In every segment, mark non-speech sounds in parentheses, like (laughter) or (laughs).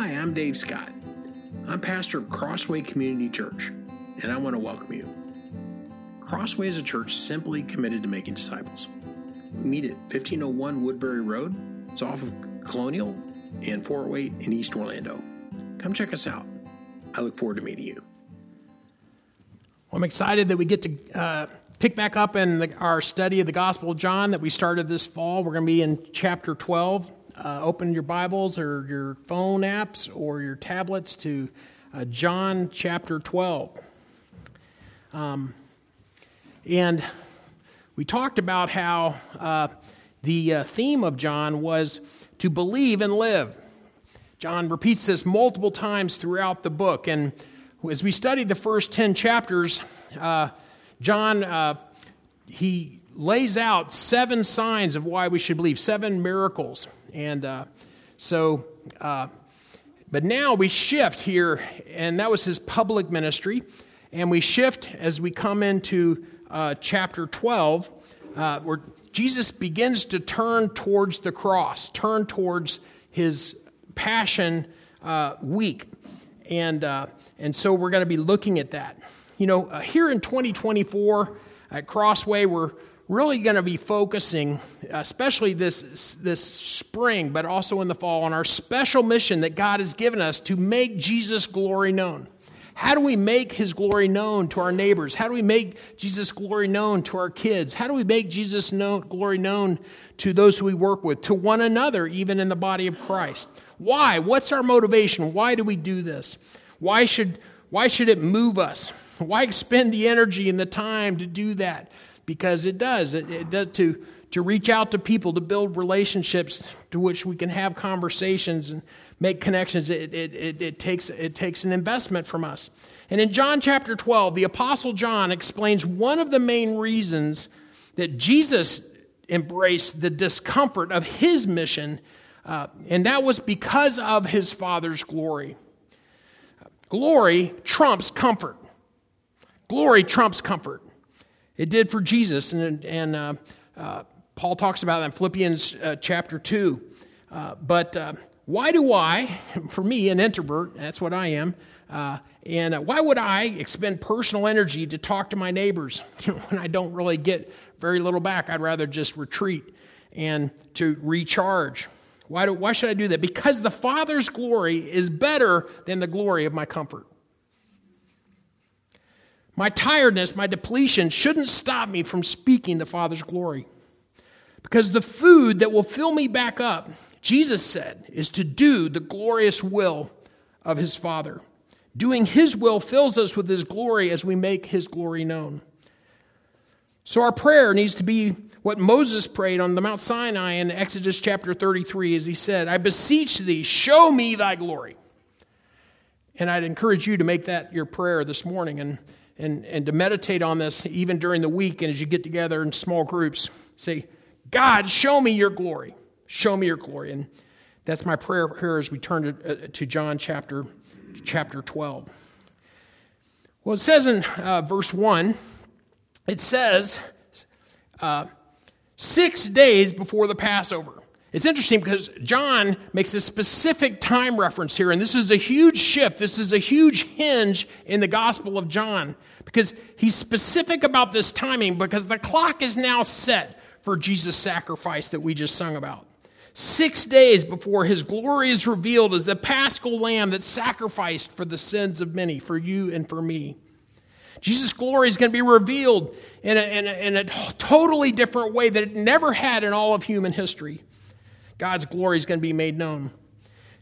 Hi, I'm Dave Scott. I'm pastor of Crossway Community Church, and I want to welcome you. Crossway is a church simply committed to making disciples. We meet at 1501 Woodbury Road. It's off of Colonial and 408 in East Orlando. Come check us out. I look forward to meeting you. Well, I'm excited that we get to uh, pick back up in the, our study of the Gospel of John that we started this fall. We're going to be in chapter 12. Uh, open your Bibles or your phone apps or your tablets to uh, John chapter 12. Um, and we talked about how uh, the uh, theme of John was to believe and live. John repeats this multiple times throughout the book. And as we studied the first 10 chapters, uh, John, uh, he lays out seven signs of why we should believe, seven miracles. And uh, so, uh, but now we shift here, and that was his public ministry. And we shift as we come into uh, chapter 12, uh, where Jesus begins to turn towards the cross, turn towards his passion week. And and so we're going to be looking at that. You know, uh, here in 2024 at Crossway, we're really going to be focusing, especially this, this spring, but also in the fall, on our special mission that God has given us to make Jesus' glory known. How do we make his glory known to our neighbors? How do we make Jesus' glory known to our kids? How do we make Jesus' known, glory known to those who we work with, to one another, even in the body of Christ? Why? What's our motivation? Why do we do this? Why should, why should it move us? Why expend the energy and the time to do that? Because it does. It, it does to, to reach out to people, to build relationships to which we can have conversations and make connections. It, it, it, it, takes, it takes an investment from us. And in John chapter 12, the Apostle John explains one of the main reasons that Jesus embraced the discomfort of his mission, uh, and that was because of his Father's glory. Glory trumps comfort. Glory trumps comfort. It did for Jesus, and, and uh, uh, Paul talks about that in Philippians uh, chapter 2. Uh, but uh, why do I, (laughs) for me, an introvert, that's what I am, uh, and why would I expend personal energy to talk to my neighbors (laughs) when I don't really get very little back? I'd rather just retreat and to recharge. Why, do, why should I do that? Because the Father's glory is better than the glory of my comfort. My tiredness, my depletion shouldn't stop me from speaking the Father's glory. Because the food that will fill me back up, Jesus said, is to do the glorious will of his Father. Doing his will fills us with his glory as we make his glory known. So our prayer needs to be what Moses prayed on the Mount Sinai in Exodus chapter 33 as he said, I beseech thee, show me thy glory. And I'd encourage you to make that your prayer this morning and, and, and to meditate on this even during the week and as you get together in small groups. Say, God, show me your glory. Show me your glory. And that's my prayer here as we turn to, uh, to John chapter, chapter 12. Well, it says in uh, verse 1, it says, uh, six days before the Passover. It's interesting because John makes a specific time reference here, and this is a huge shift. This is a huge hinge in the Gospel of John because he's specific about this timing because the clock is now set for Jesus' sacrifice that we just sung about. Six days before his glory is revealed as the paschal lamb that's sacrificed for the sins of many, for you and for me. Jesus' glory is going to be revealed in a, in, a, in a, totally different way that it never had in all of human history. God's glory is going to be made known.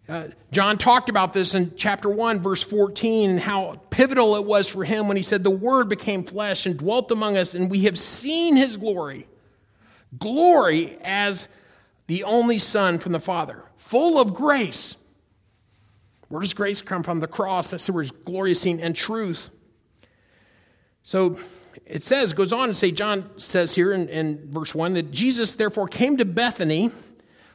Uh, John talked about this in chapter 1, verse 14, and how pivotal it was for him when he said, The Word became flesh and dwelt among us, and we have seen his glory. Glory as the only Son from the Father, full of grace. Where does grace come from? The cross. That's where his glory is seen, and truth. So it says, goes on to say, John says here in, in verse 1 that Jesus therefore came to Bethany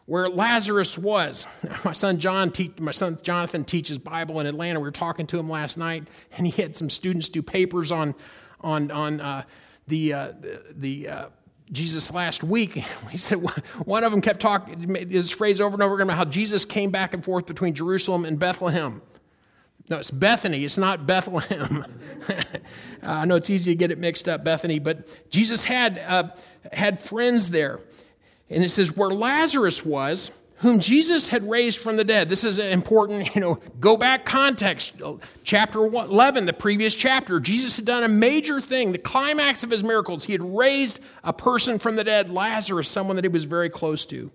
where Lazarus was. (laughs) My son John, te- my son Jonathan teaches Bible in Atlanta. We were talking to him last night, and he had some students do papers on on on uh, the uh, the, uh, Jesus last week. (laughs) He said one of them kept talking this phrase over and over again about how Jesus came back and forth between Jerusalem and Bethlehem. No, it's Bethany. It's not Bethlehem. (laughs) I know it's easy to get it mixed up, Bethany, but Jesus had uh, had friends there, and it says where Lazarus was whom Jesus had raised from the dead. This is an important, (laughs) you know, go back context. Chapter 11, the previous chapter, Jesus had done a major thing, the climax of his miracles. He had raised a person from the dead, Lazarus, someone that he was very close to.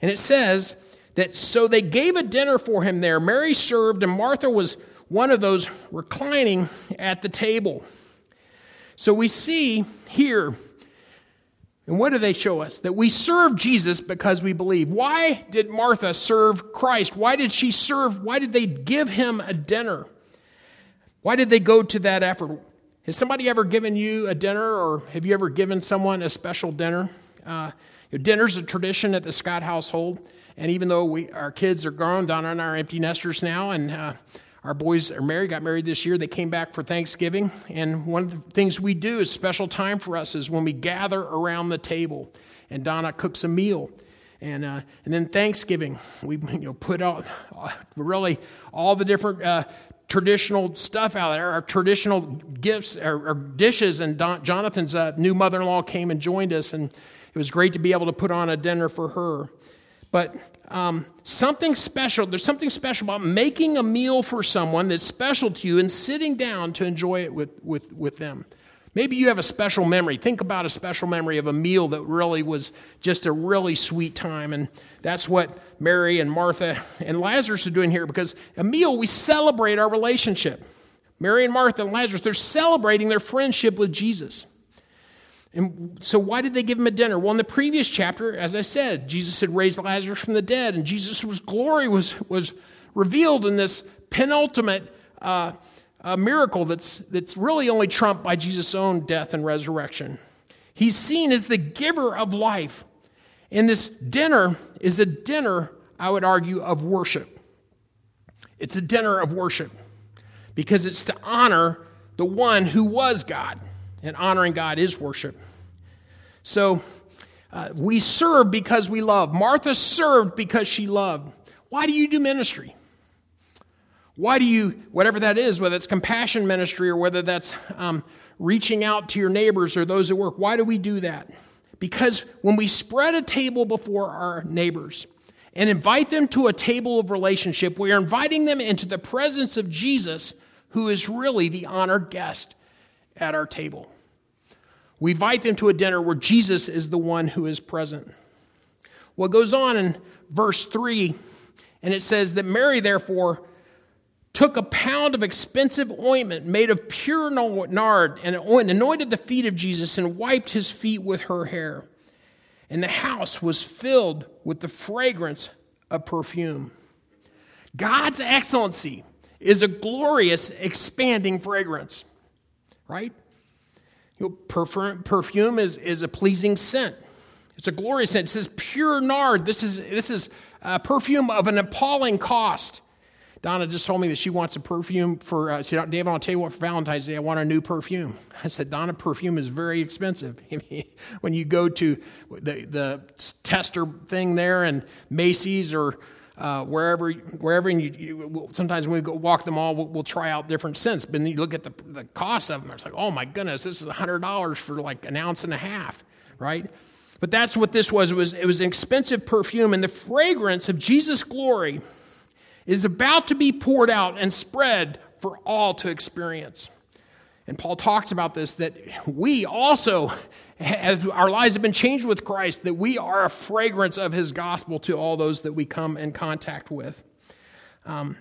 And it says that so they gave a dinner for him there. Mary served, and Martha was one of those reclining at the table. So we see here and what do they show us? That we serve Jesus because we believe. Why did Martha serve Christ? Why did she serve? Why did they give him a dinner? Why did they go to that effort? Has somebody ever given you a dinner or have you ever given someone a special dinner? Uh, dinner's a tradition at the Scott household. And even though we, our kids are grown, down on our empty nesters now, and uh, our boys are married, got married this year. They came back for Thanksgiving. And one of the things we do is special time for us is when we gather around the table and Donna cooks a meal. And, uh, and then Thanksgiving, we (laughs) you know, put out really all the different uh, traditional stuff out there, our traditional gifts or dishes. And Don, Jonathan's uh, new mother in law came and joined us. And it was great to be able to put on a dinner for her. But um, something special, there's something special about making a meal for someone that's special to you and sitting down to enjoy it with, with, with them. Maybe you have a special memory. Think about a special memory of a meal that really was just a really sweet time. And that's what Mary and Martha and Lazarus are doing here because a meal, we celebrate our relationship. Mary and Martha and Lazarus, they're celebrating their friendship with Jesus. And so, why did they give him a dinner? Well, in the previous chapter, as I said, Jesus had raised Lazarus from the dead, and Jesus' glory was, was revealed in this penultimate uh, uh, miracle that's, that's really only trumped by Jesus' own death and resurrection. He's seen as the giver of life. And this dinner is a dinner, I would argue, of worship. It's a dinner of worship because it's to honor the one who was God, and honoring God is worship. So uh, we serve because we love. Martha served because she loved. Why do you do ministry? Why do you, whatever that is, whether it's compassion ministry or whether that's um, reaching out to your neighbors or those at work, why do we do that? Because when we spread a table before our neighbors and invite them to a table of relationship, we are inviting them into the presence of Jesus, who is really the honored guest at our table. We invite them to a dinner where Jesus is the one who is present. What goes on in verse 3, and it says that Mary, therefore, took a pound of expensive ointment made of pure nard and anointed the feet of Jesus and wiped his feet with her hair. And the house was filled with the fragrance of perfume. God's excellency is a glorious, expanding fragrance, right? You know, perfume, perfume is, is a pleasing scent. It's a glorious scent. It says pure nard. This is, this is a perfume of an appalling cost. Donna just told me that she wants a perfume for, uh, she Dave, I'll tell you what, for Valentine's Day, I want a new perfume. (laughs) I said, Donna, perfume is very expensive. (laughs) when you go to the, the tester thing there and Macy's or uh, wherever, wherever you, you, sometimes when we go walk the mall, we'll, we'll, try out different scents. But then you look at the, the cost of them, it's like, oh my goodness, this is $100 for like an ounce and a half, right? But that's what this was. It was, it was an expensive perfume, and the fragrance of Jesus' glory is about to be poured out and spread for all to experience. And Paul talks about this that we also as our lives have been changed with Christ, that we are a fragrance of his gospel to all those that we come in contact with. Um,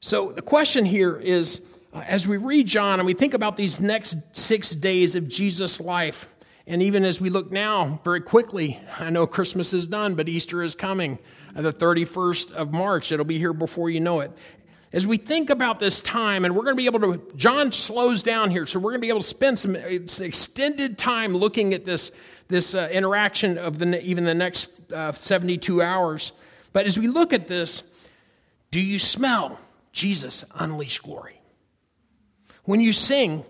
so the question here is uh, as we read John and we think about these next six days of Jesus' life, and even as we look now very quickly, I know Christmas is done, but Easter is coming, uh, the 31st of March. It'll be here before you know it as we think about this time, and we're going to be able to, John slows down here, so we're going to be able to spend some extended time looking at this, this uh, interaction of the, even the next uh, 72 hours. But as we look at this, do you smell Jesus unleash glory? When you sing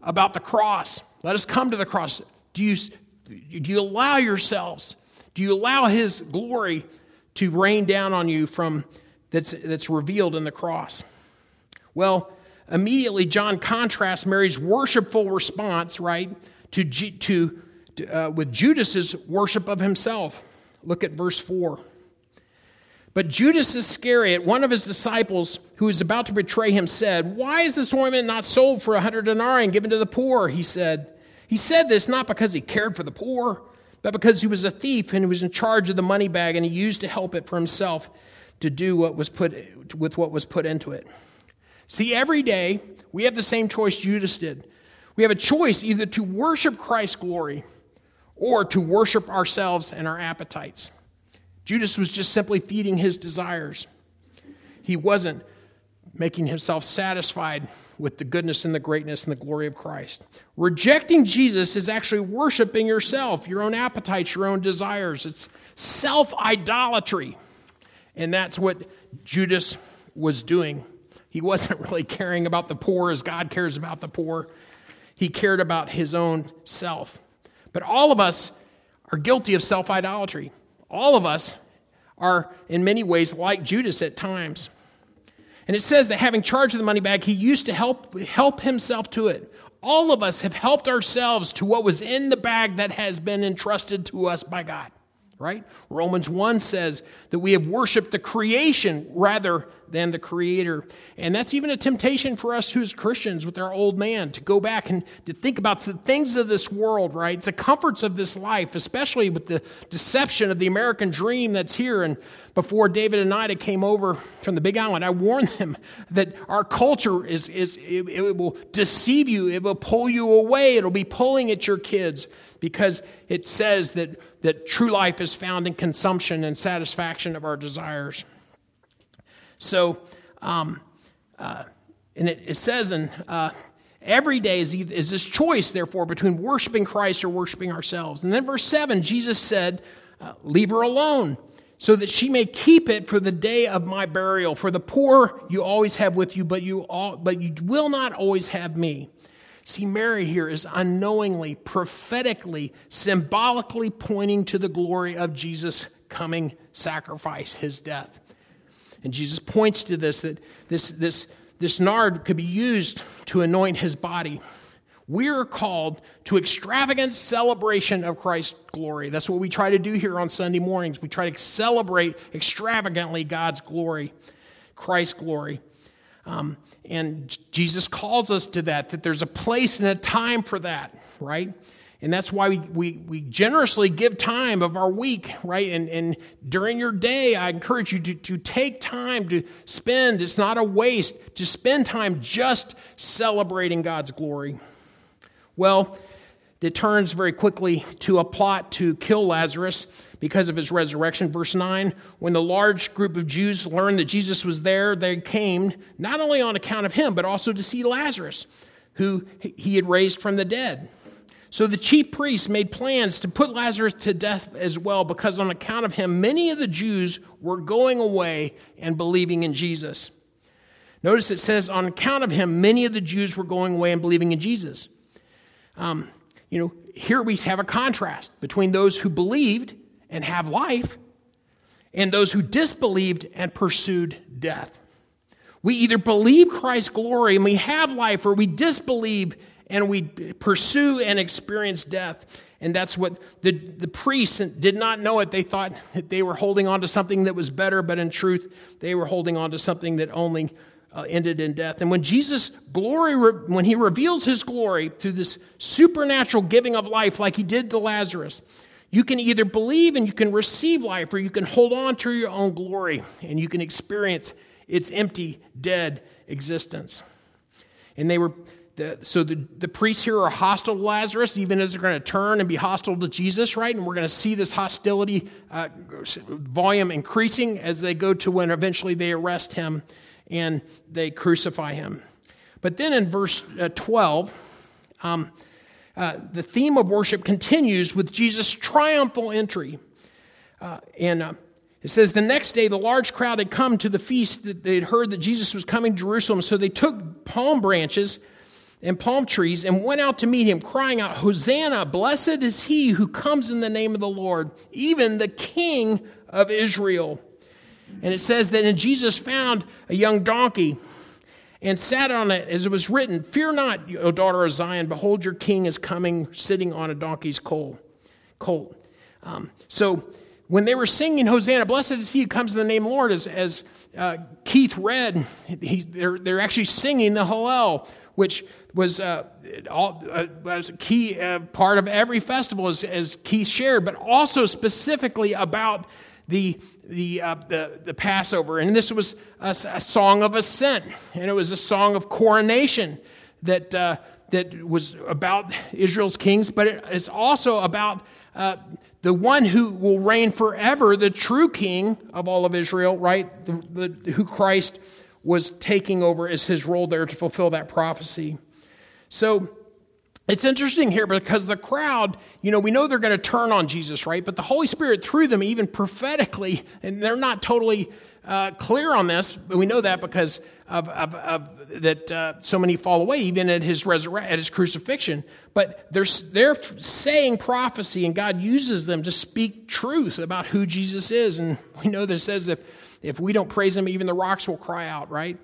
about the cross, let us come to the cross. Do you, do you allow yourselves, do you allow His glory to rain down on you from that's, that's revealed in the cross? Well, immediately John contrasts Mary's worshipful response, right, to, to, uh, with Judas's worship of himself. Look at verse 4. But Judas Iscariot, one of his disciples who was about to betray him, said, Why is this ointment not sold for a hundred denarii and given to the poor? He said, He said this not because he cared for the poor, but because he was a thief and he was in charge of the money bag and he used to help it for himself to do what was put with what was put into it. See, every day we have the same choice Judas did. We have a choice either to worship Christ's glory or to worship ourselves and our appetites. Judas was just simply feeding his desires. He wasn't making himself satisfied with the goodness and the greatness and the glory of Christ. Rejecting Jesus is actually worshiping yourself, your own appetites, your own desires. It's self idolatry. And that's what Judas was doing. He wasn't (laughs) really caring about the poor as God cares about the poor, he cared about his own self. But all of us are guilty of self idolatry. All of us are, in many ways, like Judas at times. And it says that having charge of the money bag, he used to help, help himself to it. All of us have helped ourselves to what was in the bag that has been entrusted to us by God right? Romans 1 says that we have worshiped the creation rather than the creator. And that's even a temptation for us who's Christians with our old man to go back and to think about the things of this world, right? It's the comforts of this life, especially with the deception of the American dream that's here. And before David and Ida came over from the Big Island, I warned them that our culture is, is it, it will deceive you, it will pull you away, it'll be pulling at your kids because it says that that true life is found in consumption and satisfaction of our desires. So, um, uh, and it, it, says in uh, every day is, is this choice, therefore, between worshiping Christ or worshiping ourselves. And then verse 7, Jesus said, uh, Leave her alone, so that she may keep it for the day of my burial. For the poor you always have with you, but you, all, but you will not always have me. See, Mary here is unknowingly, prophetically, symbolically pointing to the glory of Jesus' coming sacrifice, his death. And Jesus points to this that this, this, this nard could be used to anoint his body. We are called to extravagant celebration of Christ's glory. That's what we try to do here on Sunday mornings. We try to celebrate extravagantly God's glory, Christ's glory. Um, and Jesus calls us to that, that there's a place and a time for that, right? And that's why we, we, we generously give time of our week, right? And, and during your day, I encourage you to, to take time to spend, it's not a waste, to spend time just celebrating God's glory. Well, it turns very quickly to a plot to kill Lazarus because of his resurrection. Verse 9 When the large group of Jews learned that Jesus was there, they came not only on account of him, but also to see Lazarus, who he had raised from the dead. So the chief priests made plans to put Lazarus to death as well, because on account of him, many of the Jews were going away and believing in Jesus. Notice it says, on account of him, many of the Jews were going away and believing in Jesus. Um, you know, here we have a contrast between those who believed and have life and those who disbelieved and pursued death. We either believe Christ's glory and we have life, or we disbelieve and we pursue and experience death. And that's what the, the priests did not know it. They thought that they were holding on to something that was better, but in truth, they were holding on to something that only uh, ended in death. And when Jesus' glory, when he reveals his glory through this supernatural giving of life, like he did to Lazarus, you can either believe and you can receive life, or you can hold on to your own glory and you can experience its empty, dead existence. And they were, the, so the, the priests here are hostile to Lazarus, even as they're going to turn and be hostile to Jesus, right? And we're going to see this hostility uh, volume increasing as they go to when eventually they arrest him and they crucify him. But then in verse uh, 12, um, uh, the theme of worship continues with Jesus' triumphal entry. Uh, and uh, it says, The next day, the large crowd had come to the feast that they had heard that Jesus was coming to Jerusalem. So they took palm branches and palm trees and went out to meet him, crying out, Hosanna, blessed is he who comes in the name of the Lord, even the King of Israel. And it says that in Jesus found a young donkey and sat on it as it was written, Fear not, O daughter of Zion, behold, your king is coming, sitting on a donkey's colt. colt. Um, so when they were singing Hosanna, blessed is he who comes in the name of the Lord, as, as uh, Keith read, they're, they're actually singing the Hallel, which was, uh, all, uh, was a key uh, part of every festival, as, as Keith shared, but also specifically about the, the, uh, the, the, Passover. And this was a, a, song of ascent, and it was a song of coronation that, uh, that was about Israel's kings, but it is also about uh, the one who will reign forever, the true king of all of Israel, right? The, the, who Christ was taking over as his role there to fulfill that prophecy. So it's interesting here because the crowd, you know, we know they're going to turn on Jesus, right? But the Holy Spirit, through them, even prophetically, and they're not totally uh, clear on this, but we know that because of, of, of that uh, so many fall away, even at his resurrection, at his crucifixion. But they're they're saying prophecy, and God uses them to speak truth about who Jesus is. And we know that it says if if we don't praise Him, even the rocks will cry out, right?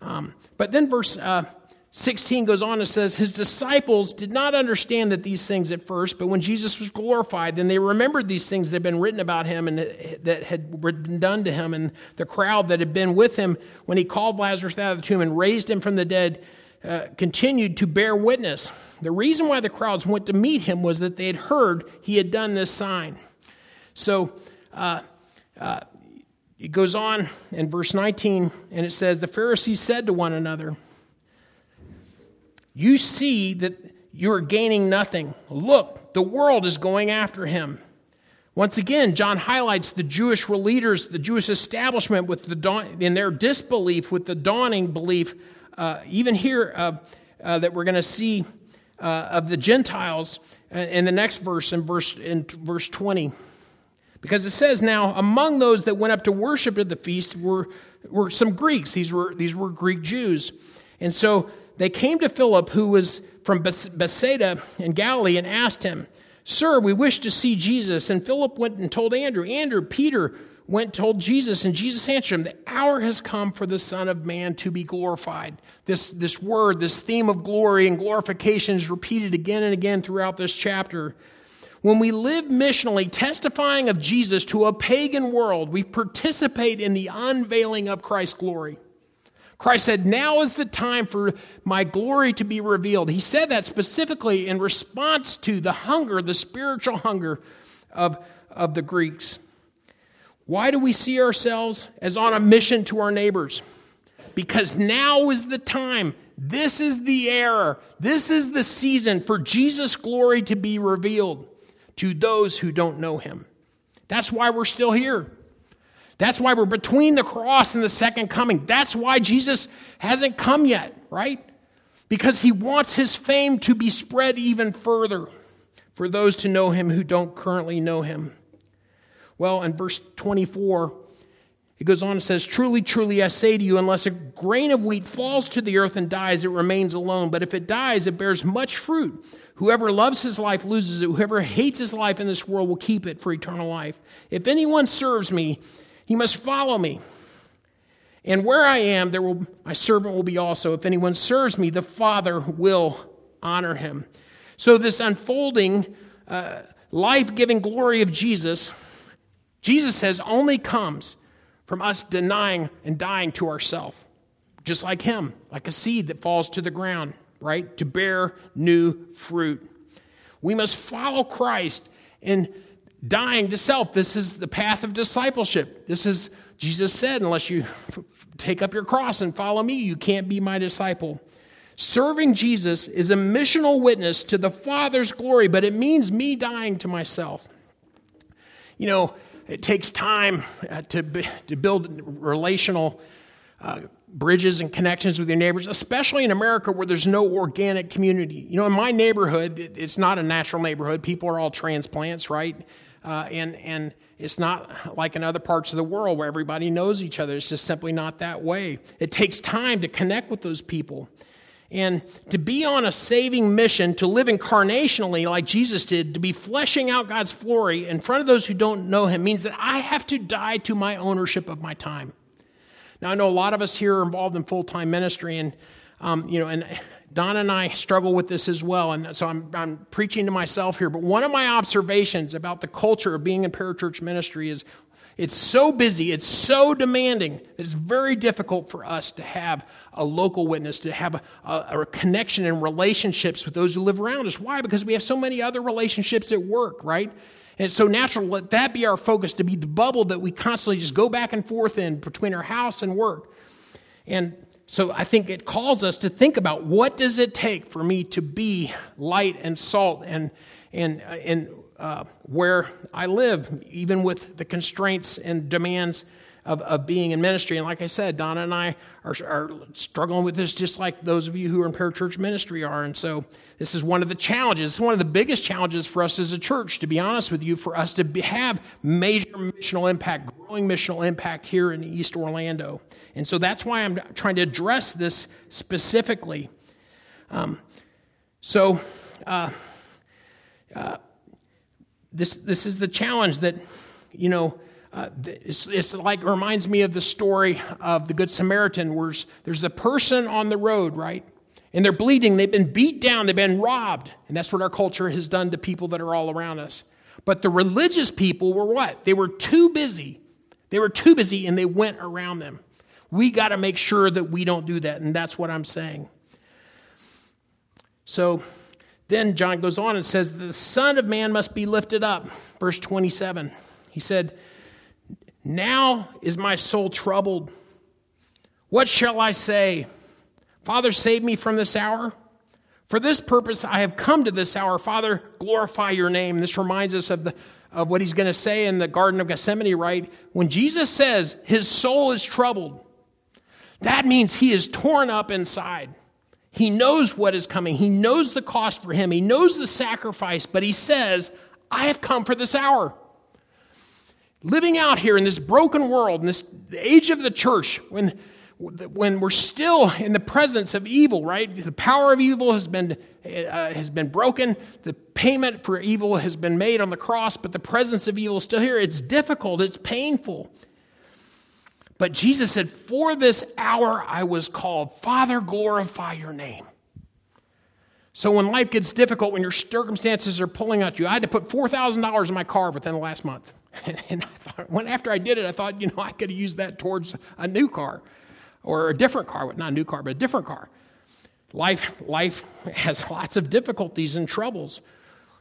Um, but then verse. Uh, 16 goes on and says, His disciples did not understand that these things at first, but when Jesus was glorified, then they remembered these things that had been written about him and that had been done to him. And the crowd that had been with him when he called Lazarus out of the tomb and raised him from the dead uh, continued to bear witness. The reason why the crowds went to meet him was that they had heard he had done this sign. So, uh, uh, it goes on in verse 19, and it says, The Pharisees said to one another, you see that you are gaining nothing. Look, the world is going after him. Once again, John highlights the Jewish leaders, the Jewish establishment, with the dawn, in their disbelief with the dawning belief, uh, even here uh, uh, that we're going to see uh, of the Gentiles in the next verse, in verse in verse twenty, because it says, "Now among those that went up to worship at the feast were were some Greeks. These were these were Greek Jews, and so they came to Philip, who was from Bethsaida in Galilee, and asked him, Sir, we wish to see Jesus. And Philip went and told Andrew. Andrew, Peter, went and told Jesus, and Jesus answered him, The hour has come for the Son of Man to be glorified. This, this word, this theme of glory and glorification is repeated again and again throughout this chapter. When we live missionally, testifying of Jesus to a pagan world, we participate in the unveiling of Christ's glory. Christ said, Now is the time for my glory to be revealed. He said that specifically in response to the hunger, the spiritual hunger of, of the Greeks. Why do we see ourselves as on a mission to our neighbors? Because now is the time. This is the era. This is the season for Jesus' glory to be revealed to those who don't know him. That's why we're still here. That's why we're between the cross and the second coming. That's why Jesus hasn't come yet, right? Because he wants his fame to be spread even further for those to know him who don't currently know him. Well, in verse 24, it goes on and says, Truly, truly, I say to you, unless a grain of wheat falls to the earth and dies, it remains alone. But if it dies, it bears much fruit. Whoever loves his life loses it. Whoever hates his life in this world will keep it for eternal life. If anyone serves me, he must follow me. And where I am, there will, my servant will be also. If anyone serves me, the Father will honor him. So, this unfolding, uh, life giving glory of Jesus, Jesus says, only comes from us denying and dying to ourselves, just like him, like a seed that falls to the ground, right? To bear new fruit. We must follow Christ in dying to self. This is the path of discipleship. This is, Jesus said, unless you (laughs) take up your cross and follow me, you can't be my disciple. Serving Jesus is a missional witness to the Father's glory, but it means me dying to myself. You know, it takes time uh, to, to build relational uh, bridges and connections with your neighbors, especially in America where there's no organic community. You know, in my neighborhood, it's not a natural neighborhood. People are all transplants, right? Uh, and, and it's not like in other parts of the world where everybody knows each other. It's just simply not that way. It takes time to connect with those people. And to be on a saving mission, to live incarnationally like Jesus did, to be fleshing out God's glory in front of those who don't know Him means that I have to die to my ownership of my time. Now, I know a lot of us here are involved in full time ministry, and, um, you know, and Don and I struggle with this as well. And so I'm, I'm preaching to myself here. But one of my observations about the culture of being in parachurch ministry is it's so busy, it's so demanding that it's very difficult for us to have a local witness, to have a, a, a, connection and relationships with those who live around us. Why? Because we have so many other relationships at work, right? And it's so natural, let that be our focus, to be the bubble that we constantly just go back and forth in between our house and work. And so I think it calls us to think about what does it take for me to be light and salt and, and, and uh, where I live, even with the constraints and demands of, of being in ministry. And like I said, Donna and I are, are struggling with this just like those of you who are in parachurch ministry are. And so this is one of the challenges. It's one of the biggest challenges for us as a church, to be honest with you, for us to be, have major missional impact, growing missional impact here in East Orlando. And so that's why I'm trying to address this specifically. Um, so, uh, uh, this, this is the challenge that, you know, uh, it's, it's, like reminds me of the story of the Good Samaritan, where there's a person on the road, right? And they're bleeding, they've been beat down, they've been robbed. And that's what our culture has done to people that are all around us. But the religious people were what? They were too busy. They were too busy and they went around them. We got to make sure that we don't do that. And that's what I'm saying. So, then John goes on and says, The Son of Man must be lifted up. Verse 27. He said, Now is my soul troubled. What shall I say? Father, save me from this hour. For this purpose I have come to this hour. Father, glorify your name. This reminds us of, the, of what he's going to say in the Garden of Gethsemane, right? When Jesus says his soul is troubled, that means he is torn up inside. He knows what is coming. He knows the cost for him. He knows the sacrifice, but he says, I have come for this hour. Living out here in this broken world, in this age of the church, when, when we're still in the presence of evil, right? The power of evil has been, uh, has been broken. The payment for evil has been made on the cross, but the presence of evil is still here. It's difficult, it's painful. But Jesus said, For this hour I was called. Father, glorify your name. So when life gets difficult, when your circumstances are pulling at you, I had to put $4,000 in my car within the last month. (laughs) And I thought, when after I did it, I thought, you know, I could have used that towards a new car or a different car, not a new car, but a different car. Life, life has lots of difficulties and troubles.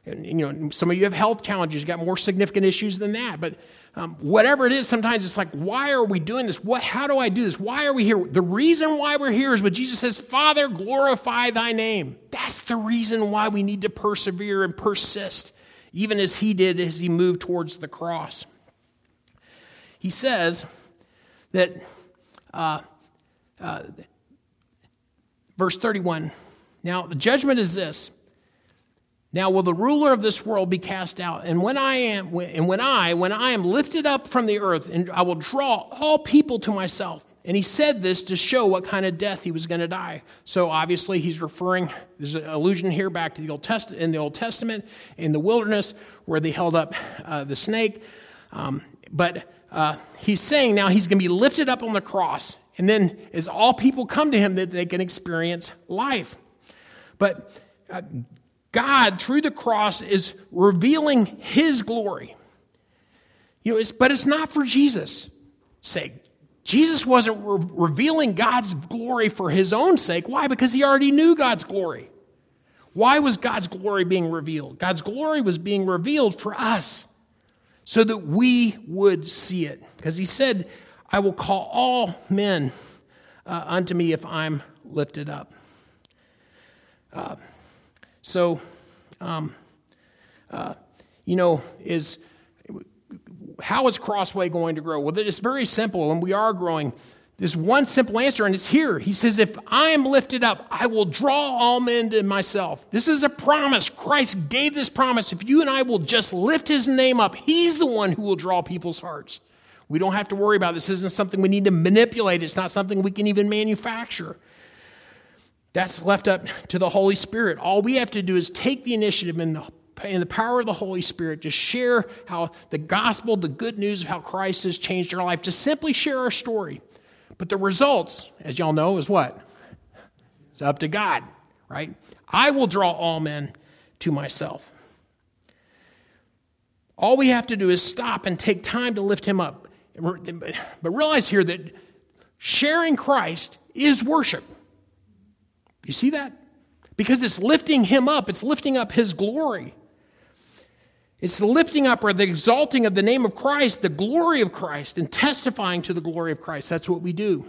And, you know, some of you have health challenges, you got more significant issues than that. But um, whatever it is, sometimes it's like, why are we doing this? What, how do I do this? Why are we here? The reason why we're here is what Jesus says, Father, glorify thy name. That's the reason why we need to persevere and persist, even as he did as he moved towards the cross. He says that, uh, uh, verse 31, now the judgment is this now will the ruler of this world be cast out, and when I am, and when I, when I am lifted up from the earth, and I will draw all people to myself. And he said this to show what kind of death he was going to die. So obviously he's referring. There's an allusion here back to the Old Testament in the Old Testament in the wilderness where they held up uh, the snake. Um, but uh, he's saying now he's going to be lifted up on the cross, and then as all people come to him, that they can experience life. But uh, God, through the cross, is revealing his glory. You know, it's, but it's not for Jesus' sake. Jesus wasn't re- revealing God's glory for his own sake. Why? Because he already knew God's glory. Why was God's glory being revealed? God's glory was being revealed for us so that we would see it. Because he said, I will call all men uh, unto me if I'm lifted up. Uh, so, um, uh, you know, is how is Crossway going to grow? Well, it's very simple, and we are growing. There's one simple answer, and it's here. He says, If I am lifted up, I will draw all men to myself. This is a promise. Christ gave this promise. If you and I will just lift his name up, he's the one who will draw people's hearts. We don't have to worry about this. This isn't something we need to manipulate, it's not something we can even manufacture. That's left up to the Holy Spirit. All we have to do is take the initiative in the, in the power of the Holy Spirit to share how the gospel, the good news of how Christ has changed our life, to simply share our story. But the results, as y'all know, is what? It's up to God, right? I will draw all men to myself. All we have to do is stop and take time to lift him up. But realize here that sharing Christ is worship. You see that? Because it's lifting him up, it's lifting up his glory. It's the lifting up or the exalting of the name of Christ, the glory of Christ, and testifying to the glory of Christ. That's what we do.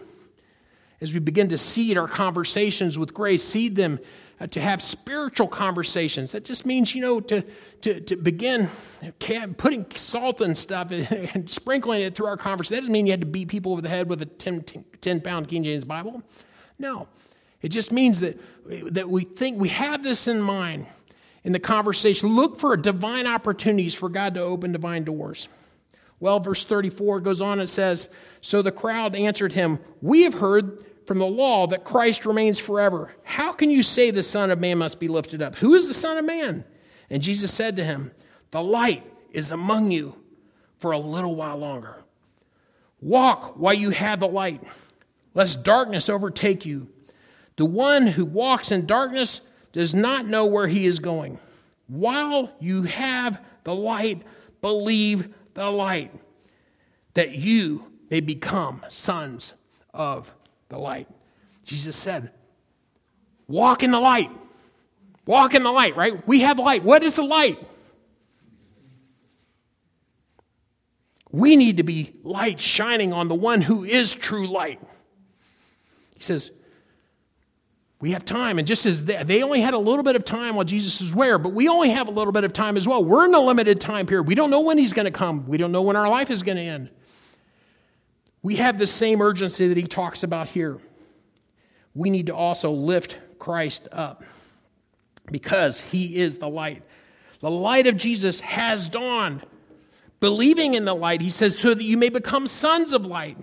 As we begin to seed our conversations with grace, seed them uh, to have spiritual conversations. That just means, you know, to, to, to begin putting salt and stuff (laughs) and sprinkling it through our conversation. That doesn't mean you had to beat people over the head with a 10, 10 pound King James Bible. No. It just means that, that we think we have this in mind in the conversation. Look for divine opportunities for God to open divine doors. Well, verse 34 goes on and says, So the crowd answered him, We have heard from the law that Christ remains forever. How can you say the Son of Man must be lifted up? Who is the Son of Man? And Jesus said to him, The light is among you for a little while longer. Walk while you have the light, lest darkness overtake you. The one who walks in darkness does not know where he is going. While you have the light, believe the light, that you may become sons of the light. Jesus said, Walk in the light. Walk in the light, right? We have light. What is the light? We need to be light shining on the one who is true light. He says, we have time. And just as they, only had a little bit of time while Jesus was where, but we only have a little bit of time as well. We're in a limited time period. We don't know when he's going to come, we don't know when our life is going to end. We have the same urgency that he talks about here. We need to also lift Christ up because he is the light. The light of Jesus has dawned. Believing in the light, he says, so that you may become sons of light.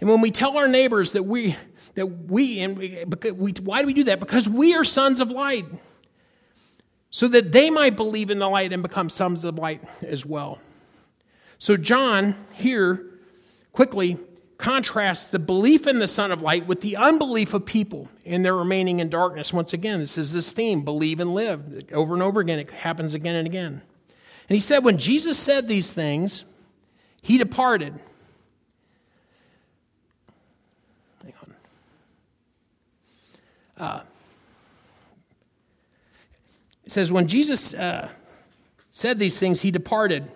And when we tell our neighbors that we that we, and we, we, why do we do that? Because we are sons of light, so that they might believe in the light and become sons of light as well. So, John here quickly contrasts the belief in the Son of Light with the unbelief of people in their remaining in darkness. Once again, this is this theme believe and live. Over and over again, it happens again and again. And he said, when Jesus said these things, he departed. Uh, it says, when Jesus uh, said these things, he departed.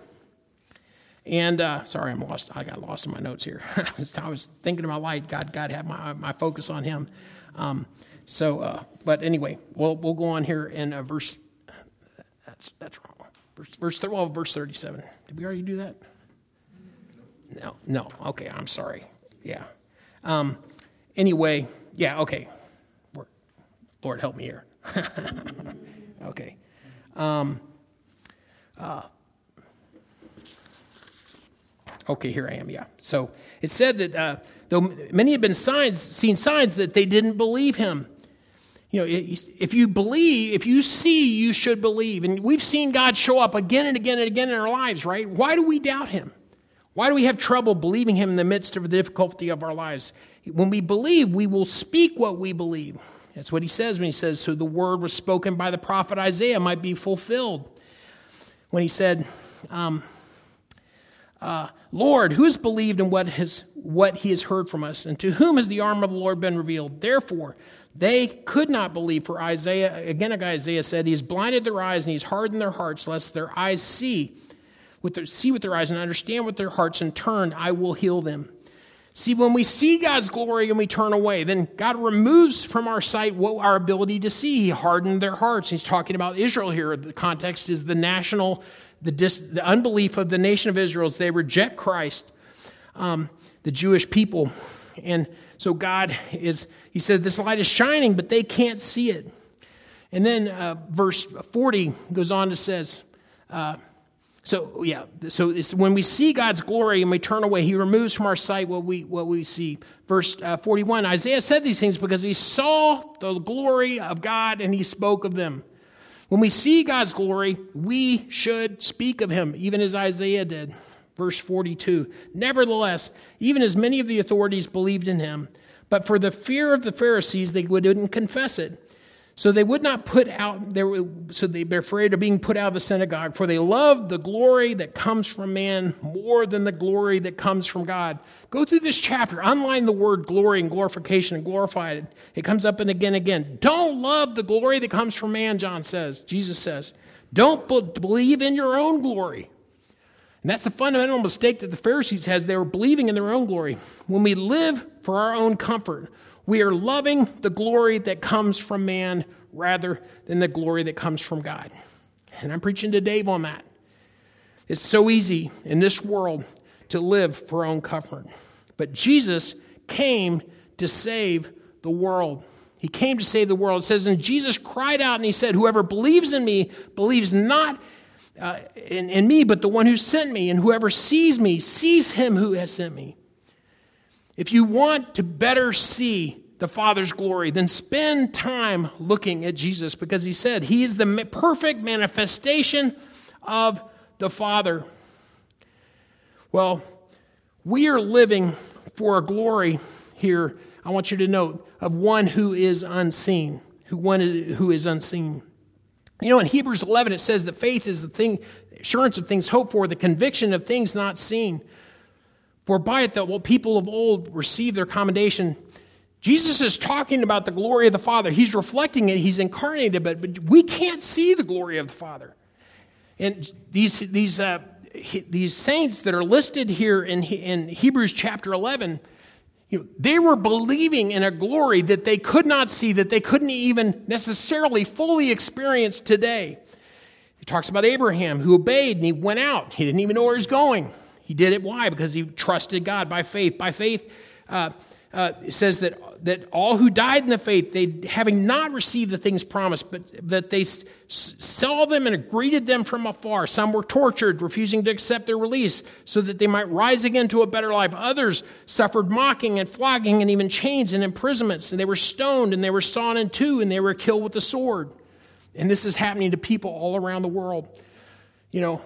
And uh, sorry, I'm lost. I got lost in my notes here. (laughs) I was thinking about light. God, God had my, my focus on Him. Um, so, uh, but anyway, we'll we'll go on here in uh, verse. That's that's wrong. Verse, verse twelve, verse thirty-seven. Did we already do that? No, no. Okay, I'm sorry. Yeah. Um, anyway, yeah. Okay. Lord, help me here. (laughs) okay. Um, uh, okay, here I am. Yeah. So it said that uh, though many had been signs, seen signs that they didn't believe him. You know, if you believe, if you see, you should believe. And we've seen God show up again and again and again in our lives, right? Why do we doubt him? Why do we have trouble believing him in the midst of the difficulty of our lives? When we believe, we will speak what we believe. That's what he says when he says, So the word was spoken by the prophet Isaiah might be fulfilled. When he said, um, uh, Lord, who has believed in what, has, what he has heard from us? And to whom has the arm of the Lord been revealed? Therefore, they could not believe, for Isaiah, again, Isaiah said, He has blinded their eyes and He's hardened their hearts, lest their eyes see with their, see with their eyes and understand with their hearts and turn, I will heal them. See, when we see God's glory and we turn away, then God removes from our sight what our ability to see. He hardened their hearts. He's talking about Israel here. The context is the national, the, dis, the unbelief of the nation of Israel as they reject Christ, um, the Jewish people. And so God is, he said, this light is shining, but they can't see it. And then uh, verse 40 goes on to says, uh, So, yeah, so when we see God's glory and we turn away, he removes from our sight what we, what we see. Verse uh, 41 Isaiah said these things because he saw the glory of God and he spoke of them. When we see God's glory, we should speak of him, even as Isaiah did. Verse 42 Nevertheless, even as many of the authorities believed in him, but for the fear of the Pharisees, they wouldn't confess it so they would not put out, they were, so they were afraid of being put out of the synagogue, for they loved the glory that comes from man more than the glory that comes from God. Go through this chapter, unline the word glory and glorification and glorified. It comes up and again and again. Don't love the glory that comes from man, John says, Jesus says. Don't believe in your own glory. And that's the fundamental mistake that the Pharisees has. They were believing in their own glory. When we live for our own comfort, we are loving the glory that comes from man rather than the glory that comes from God. And I'm preaching to Dave on that. It's so easy in this world to live for our own comfort. But Jesus came to save the world. He came to save the world. It says, and Jesus cried out and he said, Whoever believes in me believes not uh, in, in me, but the one who sent me. And whoever sees me sees him who has sent me. If you want to better see the Father's glory, then spend time looking at Jesus because he said he is the perfect manifestation of the Father. Well, we are living for a glory here, I want you to note, of one who is unseen, who, one who is unseen. You know, in Hebrews 11, it says that faith is the thing, assurance of things hoped for, the conviction of things not seen. For by it, the well, people of old received their commendation. Jesus is talking about the glory of the Father. He's reflecting it, he's incarnated, but, but we can't see the glory of the Father. And these, these, uh, these saints that are listed here in, in Hebrews chapter 11, you know, they were believing in a glory that they could not see, that they couldn't even necessarily fully experience today. He talks about Abraham who obeyed and he went out. He didn't even know where he was going. He did it. Why? Because he trusted God by faith. By faith, uh, uh, it says that, that all who died in the faith, they having not received the things promised, but that they s- saw them and greeted them from afar. Some were tortured, refusing to accept their release, so that they might rise again to a better life. Others suffered mocking and flogging and even chains and imprisonments, and they were stoned and they were sawn in two and they were killed with the sword. And this is happening to people all around the world you know,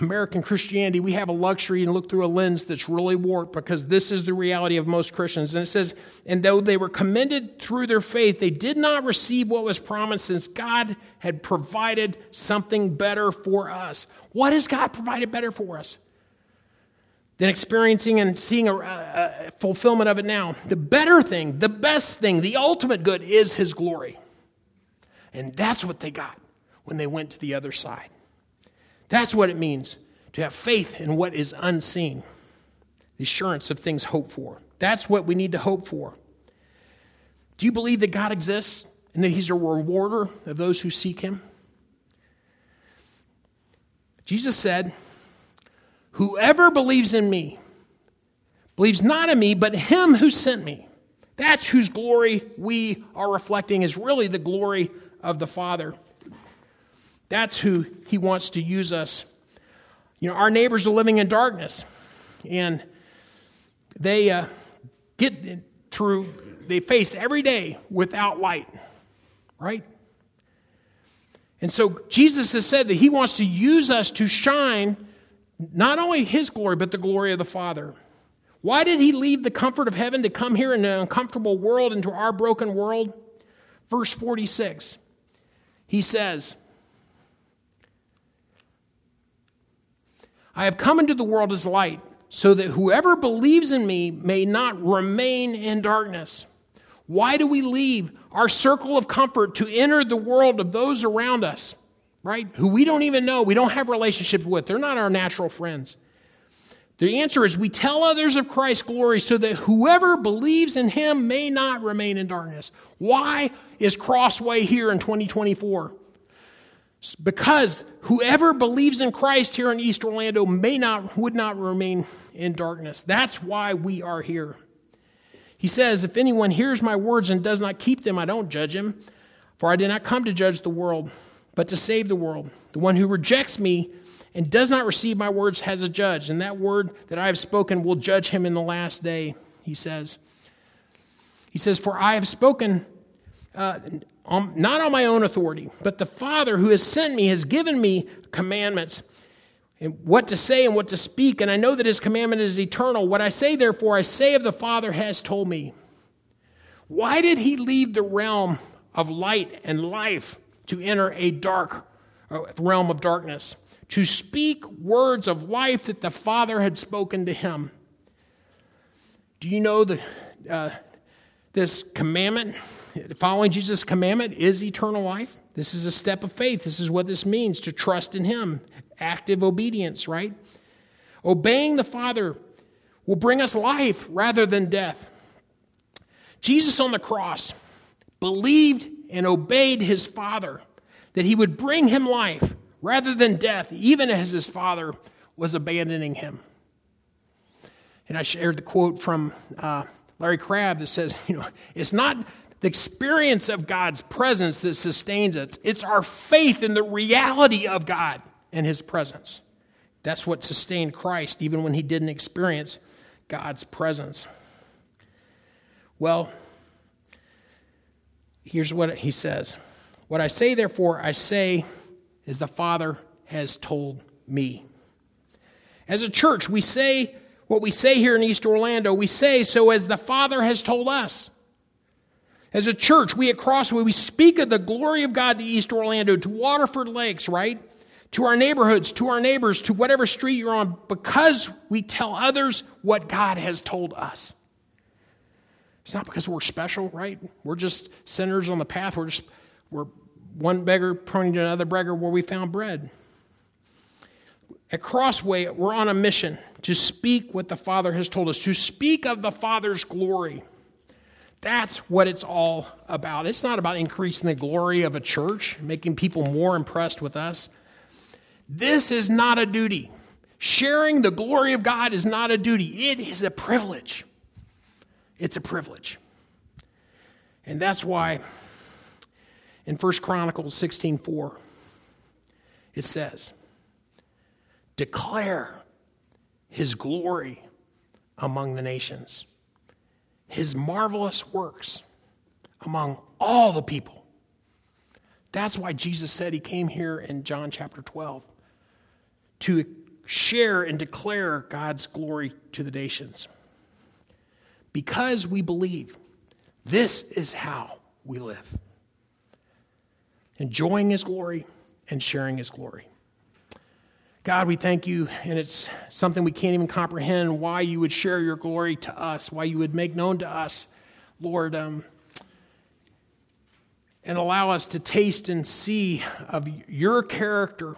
American Christianity, we have a luxury and look through a lens that's really warped because this is the reality of most Christians. And it says, and though they were commended through their faith, they did not receive what was promised since God had provided something better for us. What has God provided better for us? Than experiencing and seeing a, a fulfillment of it now. The better thing, the best thing, the ultimate good is His glory. And that's what they got when they went to the other side. That's what it means to have faith in what is unseen, the assurance of things hoped for. That's what we need to hope for. Do you believe that God exists and that He's a rewarder of those who seek Him? Jesus said, Whoever believes in me believes not in me, but Him who sent me. That's whose glory we are reflecting, is really the glory of the Father. That's who he wants to use us. You know, our neighbors are living in darkness, and they uh, get through, they face every day without light, right? And so Jesus has said that he wants to use us to shine not only his glory, but the glory of the Father. Why did he leave the comfort of heaven to come here in an uncomfortable world, into our broken world? Verse 46, he says, I have come into the world as light, so that whoever believes in me may not remain in darkness. Why do we leave our circle of comfort to enter the world of those around us, right? Who we don't even know, we don't have relationships with. They're not our natural friends. The answer is we tell others of Christ's glory so that whoever believes in him may not remain in darkness. Why is Crossway here in 2024? Because whoever believes in Christ here in East Orlando may not would not remain in darkness. That's why we are here. He says, If anyone hears my words and does not keep them, I don't judge him, for I did not come to judge the world, but to save the world. The one who rejects me and does not receive my words has a judge, and that word that I have spoken will judge him in the last day, he says. He says, For I have spoken uh, on, not on my own authority, but the Father who has sent me has given me commandments and what to say and what to speak, and I know that his commandment is eternal. What I say, therefore, I say of the Father has told me. Why did he leave the realm of light and life to enter a dark uh, realm of darkness? to speak words of life that the Father had spoken to him. Do you know that uh, this commandment, following Jesus' commandment, is eternal life? This is a step of faith. This is what this means to trust in Him. Active obedience, right? Obeying the Father will bring us life rather than death. Jesus on the cross believed and obeyed his Father that he would bring him life rather than death, even as his father was abandoning him. And I shared the quote from uh, Larry Crabb that says, (laughs) you know, it's not the experience of God's presence that sustains us, it's our faith in the reality of God and his presence. That's what sustained Christ, even when he didn't experience God's presence. Well, here's what he says What I say, therefore, I say as the Father has told me. As a church, we say what we say here in East Orlando, we say so as the Father has told us. As a church, we at Crossway, we speak of the glory of God to East Orlando, to Waterford Lakes, right? To our neighborhoods, to our neighbors, to whatever street you're on, because we tell others what God has told us. It's not because we're special, right? We're just sinners on the path. We're just, we're one beggar pointing to another beggar where we found bread. At Crossway, we're on a mission to speak what the Father has told us, to speak of the Father's glory. That's what it's all about. It's not about increasing the glory of a church, making people more impressed with us. This is not a duty. Sharing the glory of God is not a duty, it is a privilege. It's a privilege. And that's why in 1 Chronicles 16:4 it says, "Declare his glory among the nations, his marvelous works among all the people." That's why Jesus said he came here in John chapter 12 to share and declare God's glory to the nations. Because we believe this is how we live enjoying His glory and sharing His glory. God, we thank you, and it's something we can't even comprehend why you would share your glory to us, why you would make known to us, Lord, um, and allow us to taste and see of your character.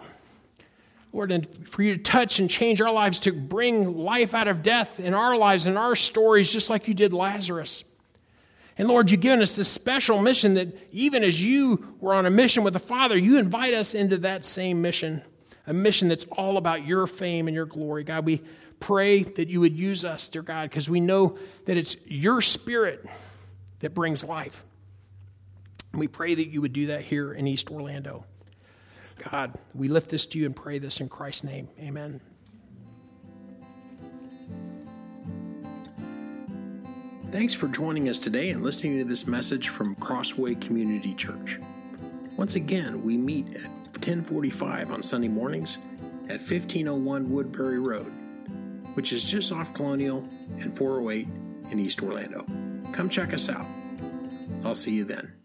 Lord, and for you to touch and change our lives, to bring life out of death in our lives and our stories, just like you did Lazarus. And Lord, you've given us this special mission that even as you were on a mission with the Father, you invite us into that same mission, a mission that's all about your fame and your glory. God, we pray that you would use us, dear God, because we know that it's your spirit that brings life. And we pray that you would do that here in East Orlando. God, we lift this to you and pray this in Christ's name. Amen. Thanks for joining us today and listening to this message from Crossway Community Church. Once again, we meet at 1045 on Sunday mornings at 1501 Woodbury Road, which is just off Colonial and 408 in East Orlando. Come check us out. I'll see you then.